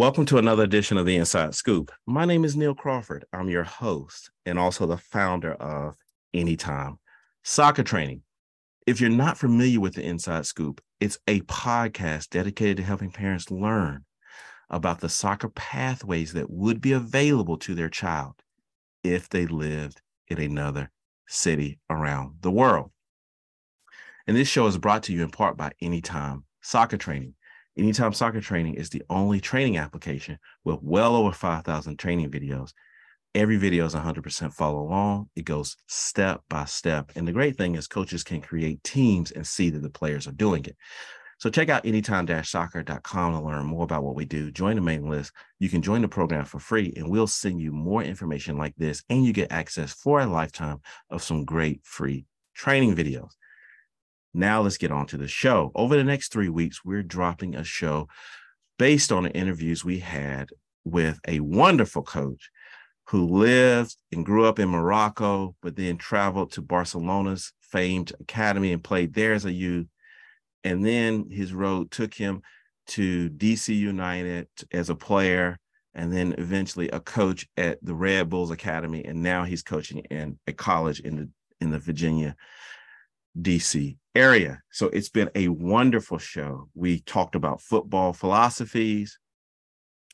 Welcome to another edition of the Inside Scoop. My name is Neil Crawford. I'm your host and also the founder of Anytime Soccer Training. If you're not familiar with the Inside Scoop, it's a podcast dedicated to helping parents learn about the soccer pathways that would be available to their child if they lived in another city around the world. And this show is brought to you in part by Anytime Soccer Training. Anytime Soccer Training is the only training application with well over 5,000 training videos. Every video is 100% follow along. It goes step by step. And the great thing is, coaches can create teams and see that the players are doing it. So check out anytime-soccer.com to learn more about what we do. Join the mailing list. You can join the program for free, and we'll send you more information like this, and you get access for a lifetime of some great free training videos. Now let's get on to the show. Over the next three weeks, we're dropping a show based on the interviews we had with a wonderful coach who lived and grew up in Morocco, but then traveled to Barcelona's famed academy and played there as a youth. And then his road took him to DC United as a player, and then eventually a coach at the Red Bulls Academy. And now he's coaching in a college in the in the Virginia, DC area. So it's been a wonderful show. We talked about football philosophies,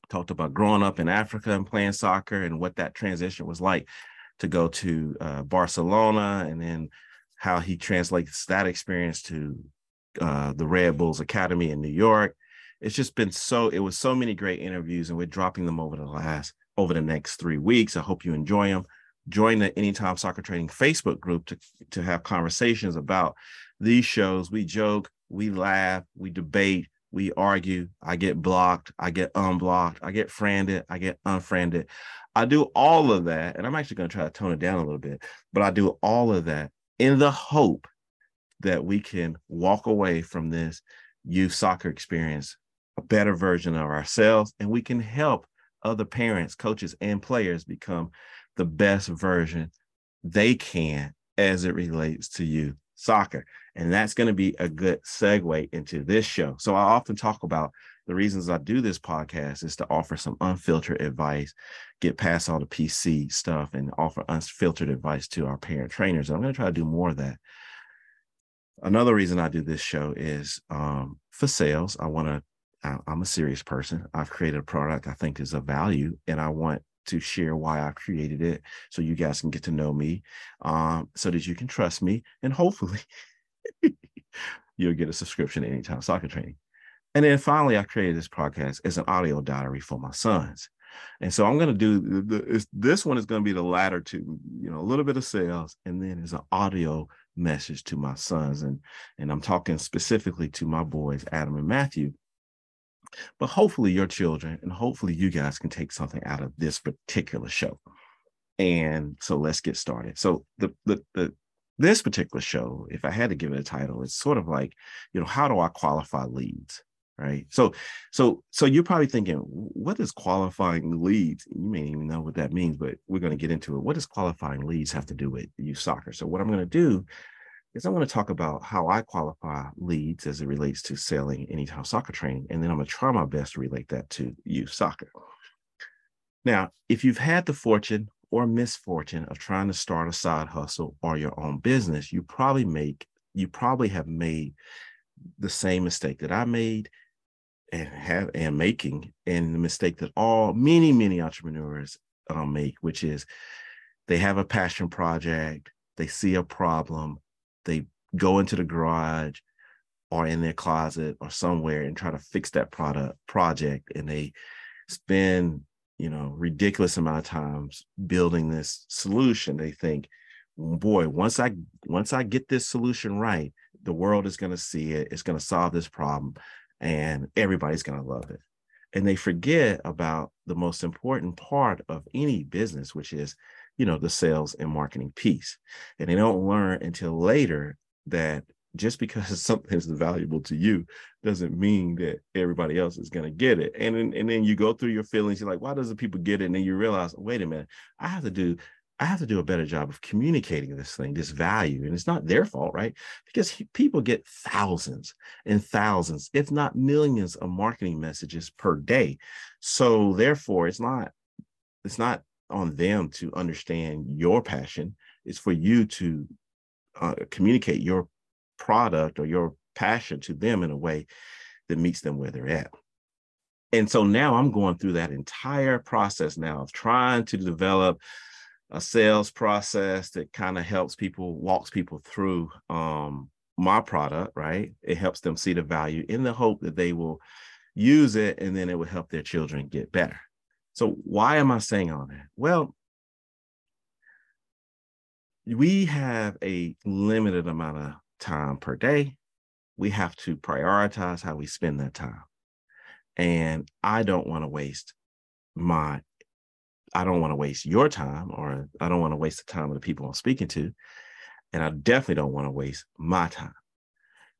talked about growing up in Africa and playing soccer and what that transition was like to go to uh, Barcelona and then how he translates that experience to uh, the Red Bulls Academy in New York. It's just been so, it was so many great interviews and we're dropping them over the last, over the next three weeks. I hope you enjoy them. Join the Anytime Soccer Training Facebook group to, to have conversations about these shows, we joke, we laugh, we debate, we argue. I get blocked, I get unblocked, I get friended, I get unfriended. I do all of that, and I'm actually going to try to tone it down a little bit, but I do all of that in the hope that we can walk away from this youth soccer experience a better version of ourselves, and we can help other parents, coaches, and players become the best version they can as it relates to youth soccer. And that's going to be a good segue into this show. So I often talk about the reasons I do this podcast is to offer some unfiltered advice, get past all the PC stuff, and offer unfiltered advice to our parent trainers. And I'm going to try to do more of that. Another reason I do this show is um, for sales. I want to, I'm a serious person. I've created a product I think is of value, and I want to share why I created it so you guys can get to know me um, so that you can trust me and hopefully you'll get a subscription to Anytime Soccer Training. And then finally, I created this podcast as an audio diary for my sons. And so I'm going to do the, this one is going to be the latter two, you know, a little bit of sales, and then as an audio message to my sons. And, and I'm talking specifically to my boys, Adam and Matthew, but hopefully, your children and hopefully you guys can take something out of this particular show. And so let's get started. So the the the this particular show, if I had to give it a title, it's sort of like, you know, how do I qualify leads? Right. So, so, so you're probably thinking, what is qualifying leads? You may not even know what that means, but we're going to get into it. What does qualifying leads have to do with youth soccer? So, what I'm going to do is I want to talk about how I qualify leads as it relates to selling anytime soccer training. And then I'm going to try my best to relate that to youth soccer. Now, if you've had the fortune or misfortune of trying to start a side hustle or your own business, you probably make you probably have made the same mistake that I made and have and making, and the mistake that all many many entrepreneurs um, make, which is they have a passion project, they see a problem, they go into the garage or in their closet or somewhere and try to fix that product project and they spend you know ridiculous amount of times building this solution. They think boy once i once i get this solution right the world is going to see it. It's going to solve this problem and everybody's going to love it. And they forget about the most important part of any business which is you know the sales and marketing piece and they don't learn until later that just because something is valuable to you doesn't mean that everybody else is going to get it and then, and then you go through your feelings you're like why doesn't people get it and then you realize wait a minute i have to do I have to do a better job of communicating this thing, this value. And it's not their fault, right? Because he, people get thousands and thousands, if not millions of marketing messages per day. So therefore, it's not, it's not on them to understand your passion. It's for you to uh, communicate your product or your passion to them in a way that meets them where they're at. And so now I'm going through that entire process now of trying to develop a sales process that kind of helps people, walks people through um, my product, right? It helps them see the value in the hope that they will use it and then it will help their children get better. So, why am I saying all that? Well, we have a limited amount of time per day. We have to prioritize how we spend that time. And I don't want to waste my I don't want to waste your time or I don't want to waste the time of the people I'm speaking to. And I definitely don't want to waste my time.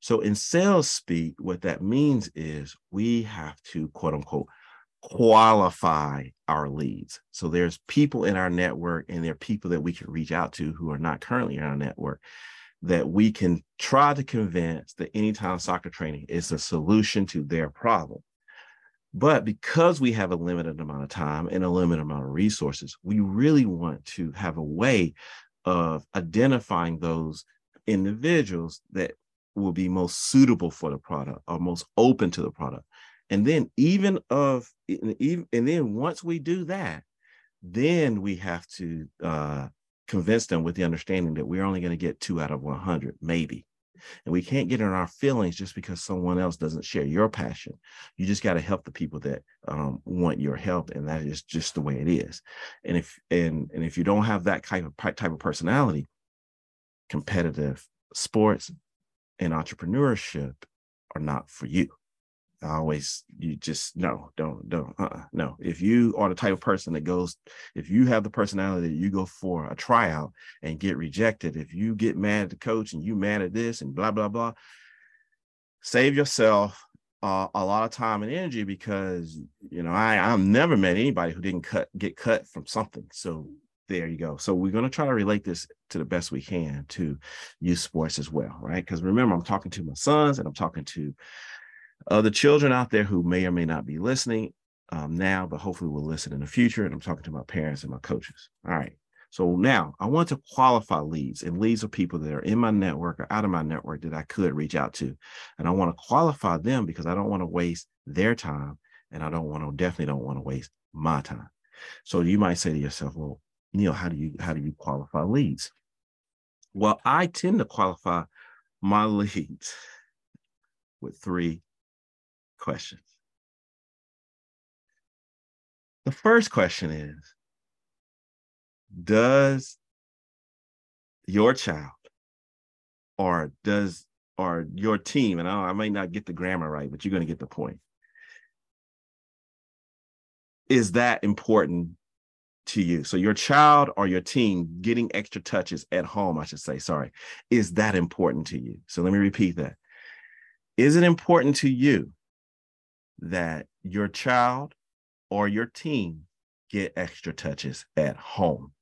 So in sales speak, what that means is we have to quote unquote qualify our leads. So there's people in our network and there are people that we can reach out to who are not currently in our network that we can try to convince that anytime soccer training is a solution to their problem. But because we have a limited amount of time and a limited amount of resources, we really want to have a way of identifying those individuals that will be most suitable for the product or most open to the product. And then even of even and then once we do that, then we have to uh, convince them with the understanding that we're only going to get two out of 100, maybe. And we can't get in our feelings just because someone else doesn't share your passion. You just got to help the people that um, want your help, and that is just the way it is. And if and and if you don't have that type of type of personality, competitive sports and entrepreneurship are not for you. I always you just no don't don't uh-uh, no. If you are the type of person that goes if you have the personality that you go for a tryout and get rejected if you get mad at the coach and you mad at this and blah blah blah save yourself uh, a lot of time and energy because you know I I've never met anybody who didn't cut get cut from something. So there you go. So we're going to try to relate this to the best we can to youth sports as well right? Because remember I'm talking to my sons and I'm talking to uh, the children out there who may or may not be listening um, now, but hopefully will listen in the future. And I'm talking to my parents and my coaches. All right. So now I want to qualify leads, and leads are people that are in my network or out of my network that I could reach out to. And I want to qualify them because I don't want to waste their time. And I don't want to definitely don't want to waste my time. So you might say to yourself, well, Neil, how do you how do you qualify leads? Well, I tend to qualify my leads with three questions. The first question is Does your child or does or your team, and I, I may not get the grammar right, but you're going to get the point. Is that important to you? So your child or your team getting extra touches at home, I should say, sorry, is that important to you? So let me repeat that. Is it important to you that your child or your team get extra touches at home.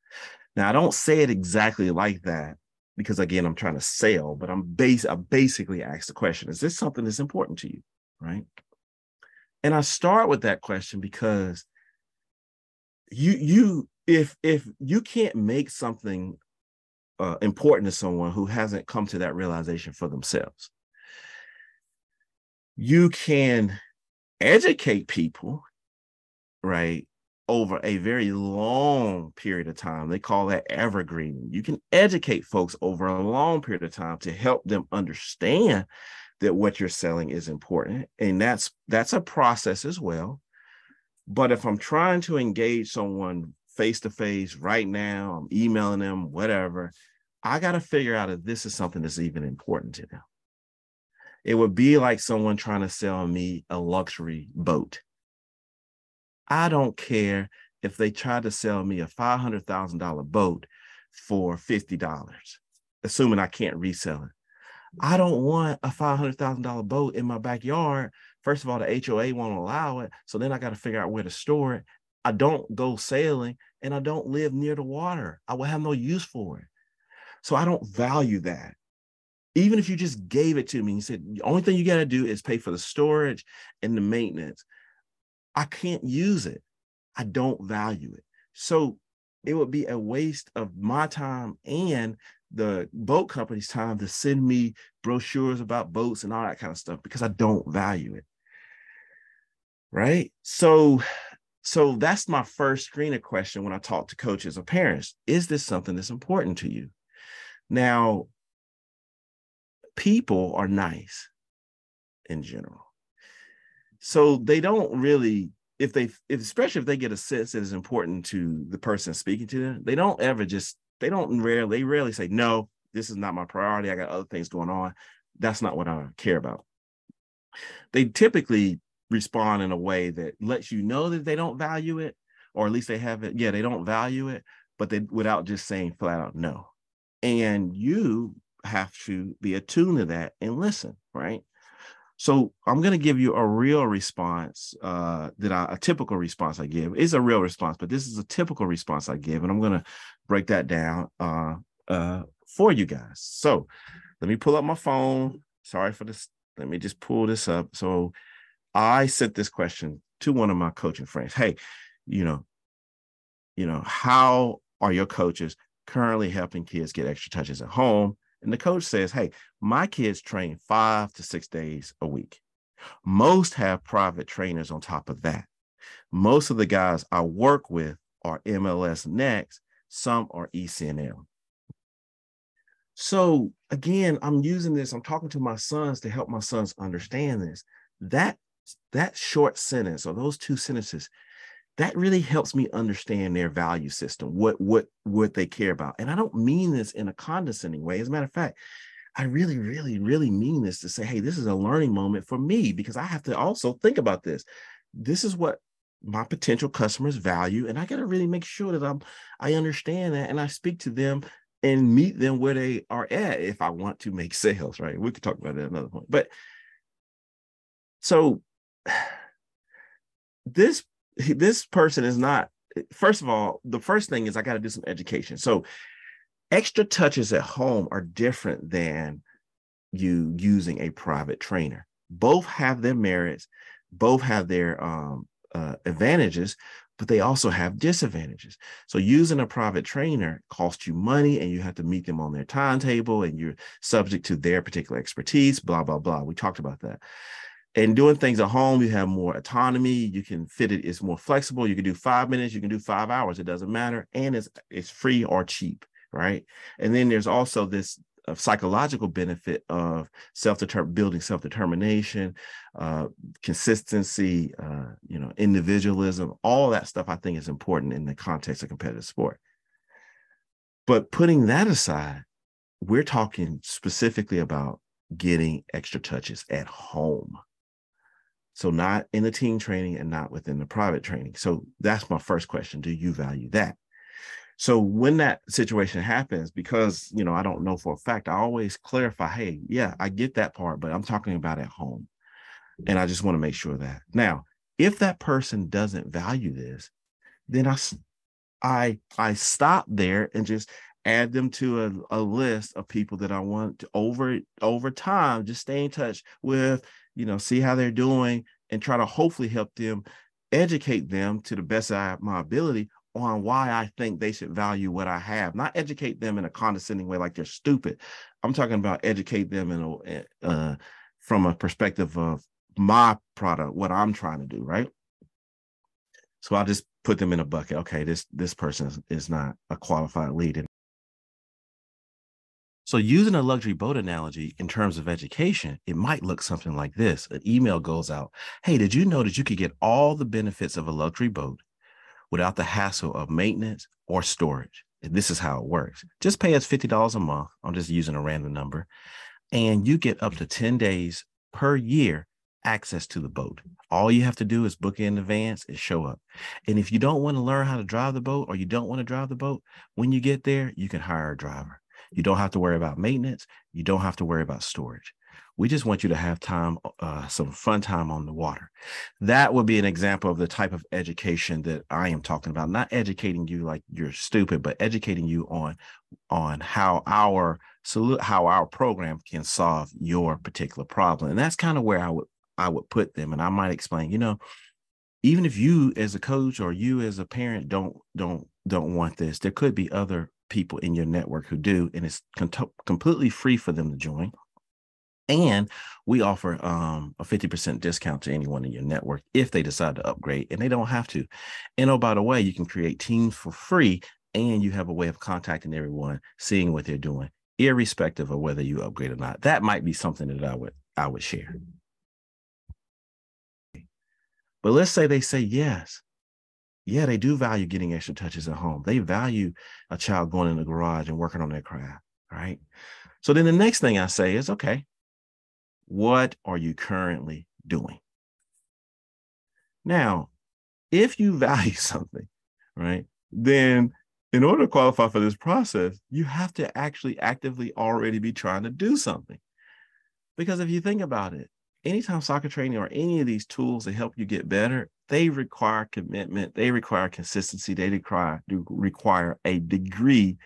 Now, I don't say it exactly like that because again, I'm trying to sell, but I'm base I basically ask the question, is this something that's important to you? Right. And I start with that question because you you if if you can't make something uh, important to someone who hasn't come to that realization for themselves, you can educate people, right, over a very long period of time. They call that evergreen. You can educate folks over a long period of time to help them understand that what you're selling is important. And that's that's a process as well. But if I'm trying to engage someone face to face right now, I'm emailing them, whatever, I got to figure out if this is something that's even important to them it would be like someone trying to sell me a luxury boat. I don't care if they try to sell me a $500,000 boat for $50, assuming I can't resell it. I don't want a $500,000 boat in my backyard. First of all, the HOA won't allow it. So then I got to figure out where to store it. I don't go sailing and I don't live near the water. I will have no use for it. So I don't value that. Even if you just gave it to me and said, the only thing you got to do is pay for the storage and the maintenance, I can't use it. I don't value it. So it would be a waste of my time and the boat company's time to send me brochures about boats and all that kind of stuff because I don't value it. Right. So, so that's my first screener question when I talk to coaches or parents. Is this something that's important to you? Now, people are nice in general. So they don't really if they if, especially if they get a sense that is important to the person speaking to them, they don't ever just they don't rarely they rarely say no, this is not my priority. I got other things going on. That's not what I care about. They typically respond in a way that lets you know that they don't value it, or at least they have it. Yeah, they don't value it, but they without just saying flat out no. And you have to be attuned to that and listen, right? So I'm going to give you a real response uh, that I, a typical response I give is a real response, but this is a typical response I give, and I'm going to break that down uh, uh, for you guys. So let me pull up my phone. Sorry for this. Let me just pull this up. So I sent this question to one of my coaching friends. Hey, you know, you know, how are your coaches currently helping kids get extra touches at home? And the coach says, Hey, my kids train five to six days a week. Most have private trainers on top of that. Most of the guys I work with are MLS Next, some are ECNL. So again, I'm using this, I'm talking to my sons to help my sons understand this. That that short sentence or those two sentences that really helps me understand their value system, what what what they care about. And I don't mean this in a condescending way. As a matter of fact, I really, really, really mean this to say, hey, this is a learning moment for me because I have to also think about this. This is what my potential customers value, and I got to really make sure that I'm I understand that and I speak to them and meet them where they are at if I want to make sales. Right? We could talk about that another point, but so this this person is not first of all the first thing is i got to do some education. So extra touches at home are different than you using a private trainer. Both have their merits both have their um, uh, advantages but they also have disadvantages. So using a private trainer costs you money and you have to meet them on their timetable and you're subject to their particular expertise blah blah blah. We talked about that and doing things at home, you have more autonomy. You can fit it, it's more flexible. You can do five minutes, you can do five hours, it doesn't matter. And it's it's free or cheap, right? And then there's also this uh, psychological benefit of self building self-determination, uh, consistency, uh, you know, individualism, all that stuff I think is important in the context of competitive sport. But putting that aside, we're talking specifically about getting extra touches at home so not in the team training and not within the private training. So that's my first question. Do you value that? So when that situation happens, because you know, I don't know for a fact, I always clarify, hey, yeah, I get that part, but I'm talking about at home. And I just want to make sure that. Now, if that person doesn't value this, then I I I stop there and just add them to a, a list of people that I want to over over time just stay in touch with you know, see how they're doing and try to hopefully help them educate them to the best of my ability on why I think they should value what I have, not educate them in a condescending way like they're stupid. I'm talking about educate them in a uh, from a perspective of my product, what I'm trying to do, right? So I'll just put them in a bucket. Okay, this this person is, is not a qualified lead so, using a luxury boat analogy in terms of education, it might look something like this an email goes out Hey, did you know that you could get all the benefits of a luxury boat without the hassle of maintenance or storage? And this is how it works. Just pay us $50 a month. I'm just using a random number. And you get up to 10 days per year access to the boat. All you have to do is book in advance and show up. And if you don't want to learn how to drive the boat or you don't want to drive the boat, when you get there, you can hire a driver. You don't have to worry about maintenance. You don't have to worry about storage. We just want you to have time, uh, some fun time on the water. That would be an example of the type of education that I am talking about. Not educating you like you're stupid, but educating you on on how our how our program can solve your particular problem. And that's kind of where I would I would put them. And I might explain, you know, even if you as a coach or you as a parent don't don't don't want this, there could be other people in your network who do, and it's com- completely free for them to join. And we offer um, a 50% discount to anyone in your network if they decide to upgrade, and they don't have to. And oh, by the way, you can create teams for free, and you have a way of contacting everyone, seeing what they're doing, irrespective of whether you upgrade or not. That might be something that I would I would share. But let's say they say yes. Yeah, they do value getting extra touches at home. They value a child going in the garage and working on their craft. Right. So then the next thing I say is okay, what are you currently doing? Now, if you value something, right, then in order to qualify for this process, you have to actually actively already be trying to do something. Because if you think about it, anytime soccer training or any of these tools that help you get better, they require commitment, they require consistency, they require require a degree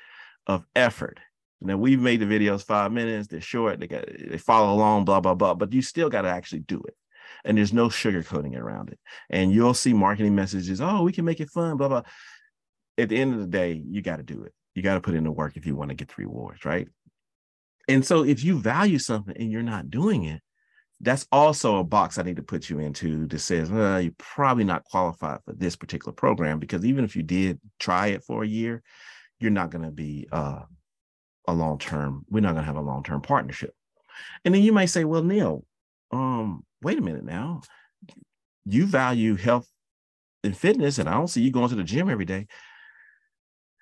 of effort. Now we've made the videos five minutes, they're short, they got they follow along, blah, blah, blah, but you still got to actually do it. And there's no sugarcoating around it. And you'll see marketing messages, oh, we can make it fun, blah, blah. At the end of the day, you got to do it. You got to put in the work if you want to get the rewards, right? And so if you value something and you're not doing it, that's also a box I need to put you into that says well, you're probably not qualified for this particular program because even if you did try it for a year, you're not going to be uh, a long term. We're not going to have a long term partnership. And then you might say, well, Neil, um, wait a minute now. You value health and fitness, and I don't see you going to the gym every day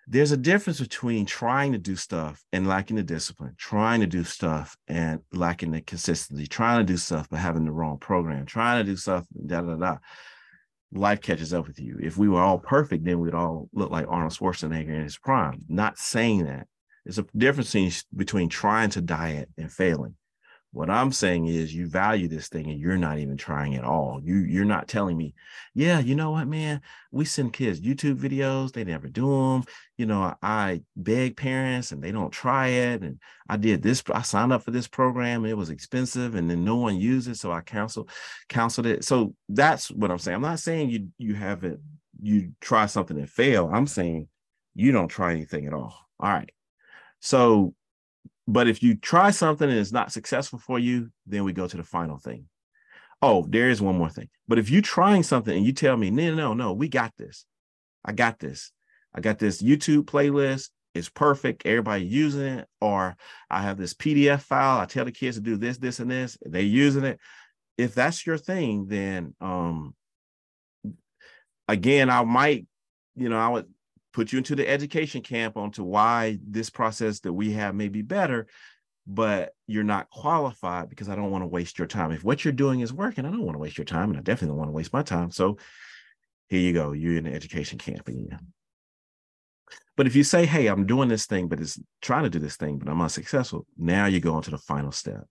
there's a difference between trying to do stuff and lacking the discipline, trying to do stuff and lacking the consistency, trying to do stuff but having the wrong program, trying to do stuff, da da da. Life catches up with you. If we were all perfect, then we'd all look like Arnold Schwarzenegger in his prime. Not saying that. There's a difference between trying to diet and failing. What I'm saying is you value this thing and you're not even trying at all. You you're not telling me, yeah, you know what, man? We send kids YouTube videos, they never do them. You know, I beg parents and they don't try it. And I did this, I signed up for this program and it was expensive and then no one used it. So I counsel counseled it. So that's what I'm saying. I'm not saying you you haven't you try something and fail. I'm saying you don't try anything at all. All right. So but if you try something and it's not successful for you, then we go to the final thing. Oh, there is one more thing. But if you're trying something and you tell me, no, no, no, we got this. I got this. I got this YouTube playlist. It's perfect. Everybody using it. Or I have this PDF file. I tell the kids to do this, this, and this. They're using it. If that's your thing, then um again, I might, you know, I would put you into the education camp onto why this process that we have may be better but you're not qualified because I don't want to waste your time. If what you're doing is working, I don't want to waste your time, and I definitely don't want to waste my time. So here you go. You're in the education camp again. But if you say, hey, I'm doing this thing, but it's trying to do this thing, but I'm unsuccessful, now you go on to the final step.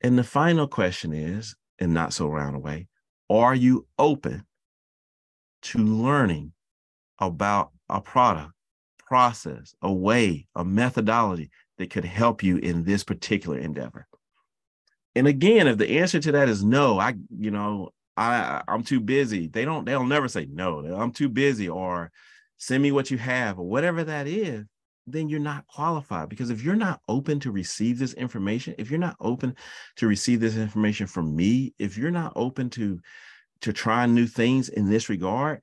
And the final question is, and not so round away, are you open to learning about a product, process, a way, a methodology that could help you in this particular endeavor. And again, if the answer to that is no, I, you know, I I'm too busy. They don't, they'll never say no. I'm too busy or send me what you have or whatever that is, then you're not qualified. Because if you're not open to receive this information, if you're not open to receive this information from me, if you're not open to to trying new things in this regard,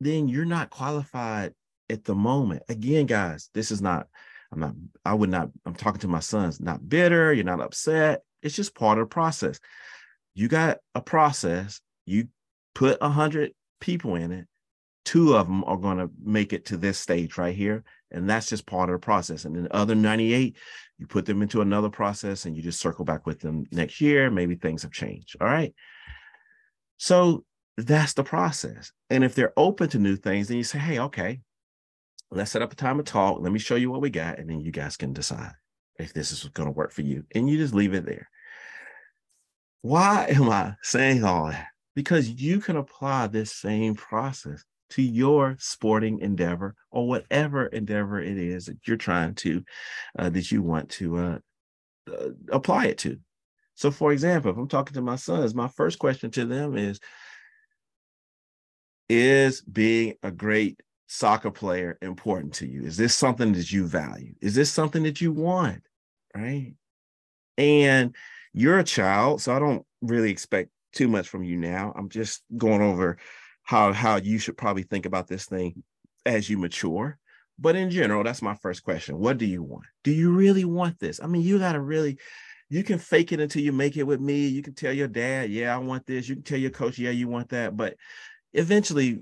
then you're not qualified at the moment. Again, guys, this is not, I'm not, I would not, I'm talking to my sons, not bitter, you're not upset. It's just part of the process. You got a process, you put a hundred people in it, two of them are going to make it to this stage right here. And that's just part of the process. And then the other 98, you put them into another process and you just circle back with them next year. Maybe things have changed. All right. So that's the process. And if they're open to new things, then you say, hey, okay, let's set up a time to talk. Let me show you what we got. And then you guys can decide if this is going to work for you. And you just leave it there. why am I saying all that? Because you can apply this same process to your sporting endeavor or whatever endeavor it is that you're trying to, uh, that you want to uh, uh, apply it to. So, for example, if I'm talking to my sons, my first question to them is Is being a great soccer player important to you? Is this something that you value? Is this something that you want? Right. And you're a child, so I don't really expect too much from you now. I'm just going over how how you should probably think about this thing as you mature. But in general, that's my first question. What do you want? Do you really want this? I mean, you got to really you can fake it until you make it with me. You can tell your dad, yeah, I want this. You can tell your coach, yeah, you want that. But eventually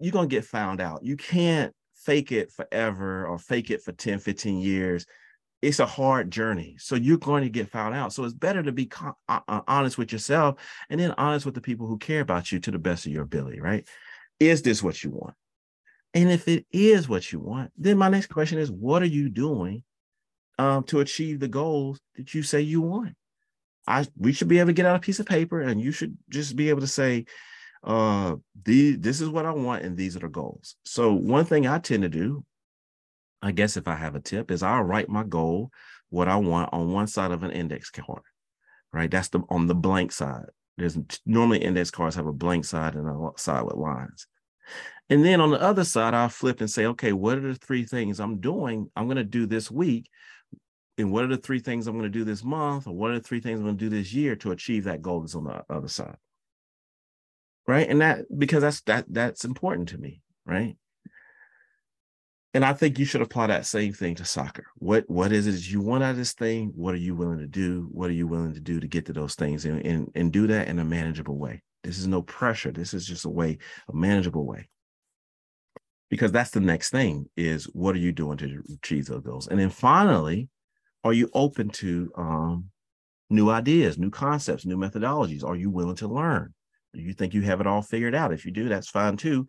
you're going to get found out. You can't fake it forever or fake it for 10, 15 years. It's a hard journey. So you're going to get found out. So it's better to be uh, uh, honest with yourself and then honest with the people who care about you to the best of your ability, right? Is this what you want? And if it is what you want, then my next question is what are you doing um, to achieve the goals that you say you want? I we should be able to get out a piece of paper and you should just be able to say, uh the this is what i want and these are the goals. So one thing i tend to do i guess if i have a tip is i'll write my goal what i want on one side of an index card right? That's the on the blank side. There's normally index cards have a blank side and a side with lines. And then on the other side i'll flip and say okay what are the three things i'm doing i'm going to do this week? And what are the three things i'm going to do this month? Or what are the three things i'm going to do this year to achieve that goal that's on the other side right? And that because that's that that's important to me right? And i think you should apply that same thing to soccer. What what is it you want out of this thing? What are you willing to do? What are you willing to do to get to those things and and, and do that in a manageable way? This is no pressure. This is just a way a manageable way. Because that's the next thing is what are you doing to achieve those goals? And then finally are you open to um, new ideas new concepts new methodologies? Are you willing to learn you think you have it all figured out. If you do, that's fine too.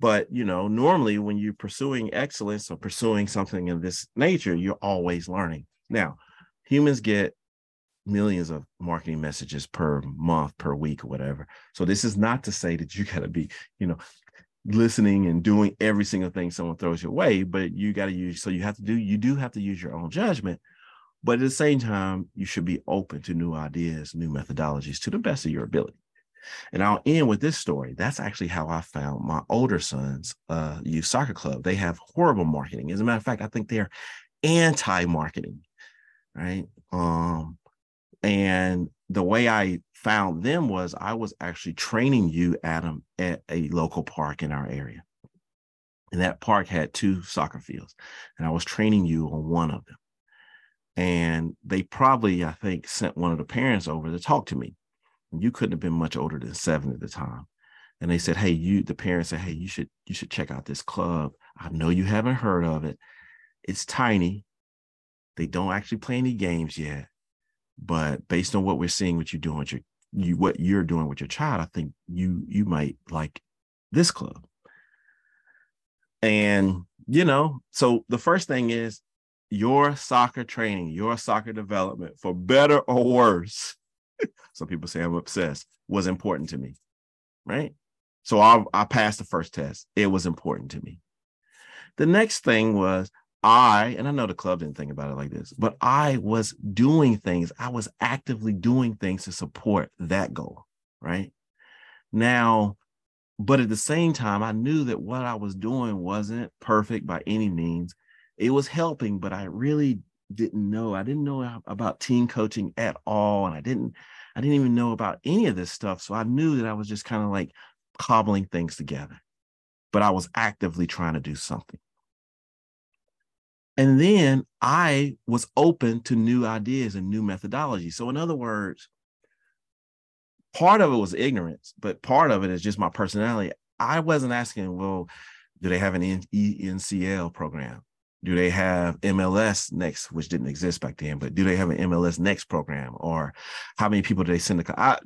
But you know, normally when you're pursuing excellence or pursuing something of this nature, you're always learning. Now, humans get millions of marketing messages per month, per week, or whatever. So this is not to say that you got to be, you know, listening and doing every single thing someone throws your way, but you got to use. So you have to do. You do have to use your own judgment. But at the same time, you should be open to new ideas, new methodologies to the best of your ability. And I'll end with this story. That's actually how I found my older sons uh youth soccer club. They have horrible marketing. As a matter of fact, I think they're anti-marketing, right? Um, and the way I found them was I was actually training you, Adam, at a local park in our area. And that park had two soccer fields. And I was training you on one of them. And they probably, I think, sent one of the parents over to talk to me you couldn't have been much older than seven at the time. And they said, Hey, you, the parents said, Hey, you should, you should check out this club. I know you haven't heard of it. It's tiny. They don't actually play any games yet. But based on what we're seeing, what you're doing with your you what you're doing with your child, I think you you might like this club. And you know, so the first thing is your soccer training, your soccer development, for better or worse, some people say I'm obsessed, was important to me. Right. So I, I passed the first test. It was important to me. The next thing was I, and I know the club didn't think about it like this, but I was doing things. I was actively doing things to support that goal. Right. Now, but at the same time, I knew that what I was doing wasn't perfect by any means. It was helping, but I really didn't know. I didn't know about team coaching at all. And I didn't I didn't even know about any of this stuff. So I knew that I was just kind of like cobbling things together, but I was actively trying to do something. And then I was open to new ideas and new methodologies. So, in other words, part of it was ignorance, but part of it is just my personality. I wasn't asking, well, do they have an ENCL program? Do they have MLS next, which didn't exist back then, but do they have an MLS next program or how many people do they send to? I,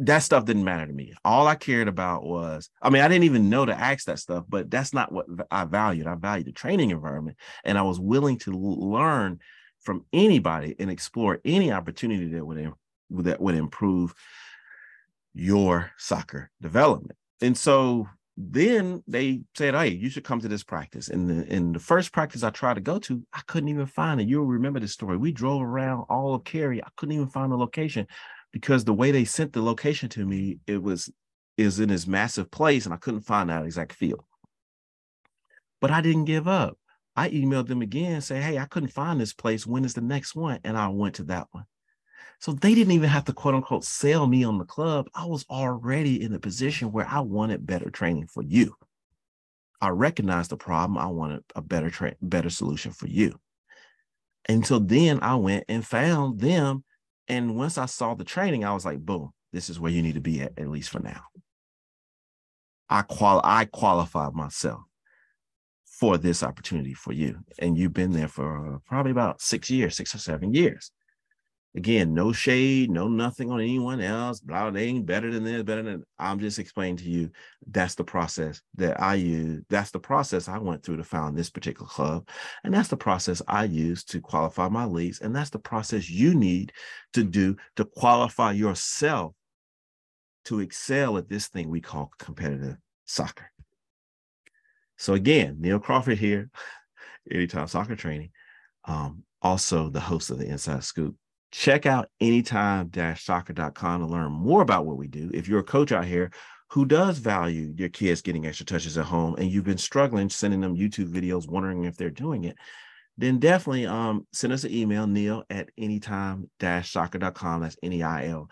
that stuff didn't matter to me. All I cared about was, I mean, I didn't even know to ask that stuff, but that's not what I valued. I valued the training environment and I was willing to learn from anybody and explore any opportunity that would that would improve your soccer development. And so then they said, Hey, you should come to this practice. And the, in the first practice I tried to go to, I couldn't even find it. You'll remember this story. We drove around all of Cary. I couldn't even find the location because the way they sent the location to me, it was is in this massive place and I couldn't find that exact field. But I didn't give up. I emailed them again, say, Hey, I couldn't find this place. When is the next one? And I went to that one. So they didn't even have to quote unquote sell me on the club. I was already in a position where I wanted better training for you. I recognized the problem. I wanted a better tra- better solution for you. And so then I went and found them. And once I saw the training, I was like, boom, this is where you need to be at, at least for now. I qual I qualified myself for this opportunity for you. And you've been there for probably about six years, six or seven years. Again, no shade, no nothing on anyone else. Blah, they ain't better than this, better than. I'm just explaining to you that's the process that I use. That's the process I went through to found this particular club. And that's the process I use to qualify my leagues. And that's the process you need to do to qualify yourself to excel at this thing we call competitive soccer. So again, Neil Crawford here, Anytime Soccer Training, um, also the host of the Inside Scoop. Check out anytime-soccer.com to learn more about what we do. If you're a coach out here who does value your kids getting extra touches at home and you've been struggling sending them YouTube videos, wondering if they're doing it, then definitely um, send us an email, neil at anytime-soccer.com. That's N-E-I-L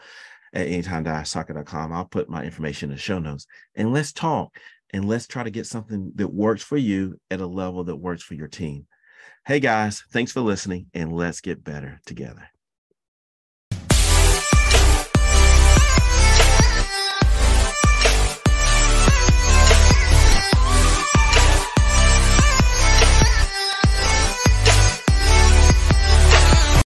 at anytime-soccer.com. I'll put my information in the show notes. And let's talk and let's try to get something that works for you at a level that works for your team. Hey guys, thanks for listening and let's get better together.